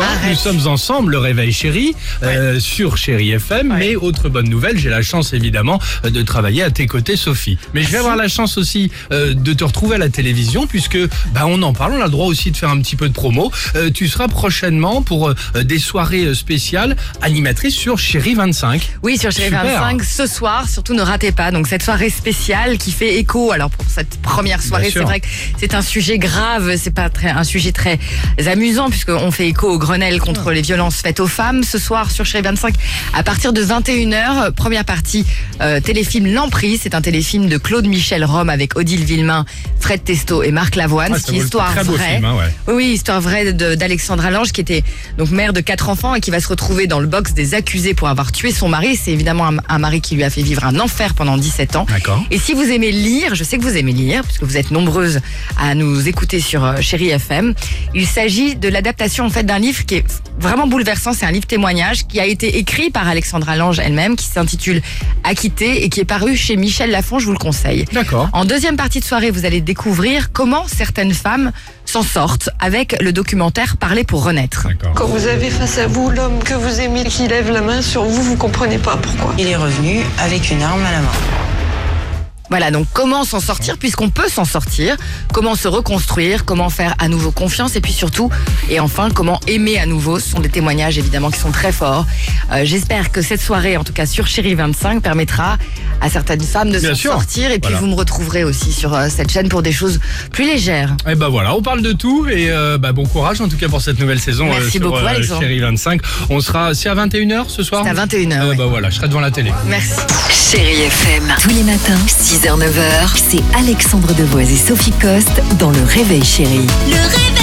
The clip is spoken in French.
Arrête. Nous sommes ensemble, le réveil chéri, euh, sur Chéri FM. Mais autre bonne nouvelle, j'ai la chance évidemment euh, de travailler à tes côtés, Sophie. Mais je vais avoir la chance aussi euh, de te retrouver à la télévision, puisque bah, on en parle, on a le droit aussi de faire un petit peu de promo. Euh, tu seras prochainement pour euh, des soirées euh, spéciales animatrice sur Chéri 25. Oui, sur Super. 25, ce soir, surtout ne ratez pas. Donc cette soirée spéciale qui fait écho. Alors pour cette première soirée, c'est vrai que c'est un sujet grave, c'est pas très, un sujet très amusant puisqu'on fait écho au Grenelle contre les violences faites aux femmes. Ce soir sur Chérie 25, à partir de 21h, première partie euh, téléfilm L'Emprise. C'est un téléfilm de Claude Michel Rome avec Odile Villemain, Fred Testo et Marc Lavoine. Ah, c'est histoire vraie. film, hein, ouais. Oui, histoire vraie d'Alexandra Lange qui était donc mère de quatre enfants et qui va se retrouver dans le box des accusés pour avoir tué son mari. C'est évidemment un, un mari qui lui a fait vivre un enfer pendant 17 ans. D'accord. Et si vous aimez lire, je sais que vous aimez lire, puisque vous êtes nombreuses à nous écouter sur euh, Chéri FM, il s'agit de l'adaptation en fait d'un livre qui est vraiment bouleversant. C'est un livre témoignage qui a été écrit par Alexandra Lange elle-même, qui s'intitule Acquitté et qui est paru chez Michel Lafon. Je vous le conseille. D'accord. En deuxième partie de soirée, vous allez découvrir comment certaines femmes s'en sortent avec le documentaire Parler pour renaître. D'accord. Quand vous avez face à vous l'homme que vous aimez qui lève la main sur vous, vous comprenez pas pourquoi. Il est revenu avec une arme à la main. Voilà, donc comment s'en sortir puisqu'on peut s'en sortir, comment se reconstruire, comment faire à nouveau confiance et puis surtout, et enfin, comment aimer à nouveau. Ce sont des témoignages évidemment qui sont très forts. Euh, J'espère que cette soirée, en tout cas sur Chéri 25, permettra à certaines femmes de s'en sortir et puis Voilà. vous me retrouverez aussi sur euh, cette chaîne pour des choses plus légères. Et ben voilà, on parle de tout et euh, bah, bon courage en tout cas pour cette nouvelle saison Merci sur beaucoup, Alexandre. Chéri 25. On sera, c'est à 21h ce soir? C'est à 21h. Euh, ouais. bah voilà, je serai devant la télé. Merci. Chérie FM. Tous les matins, 6h, 9h, c'est Alexandre Devoise et Sophie Coste dans Le Réveil Chérie. Le réveil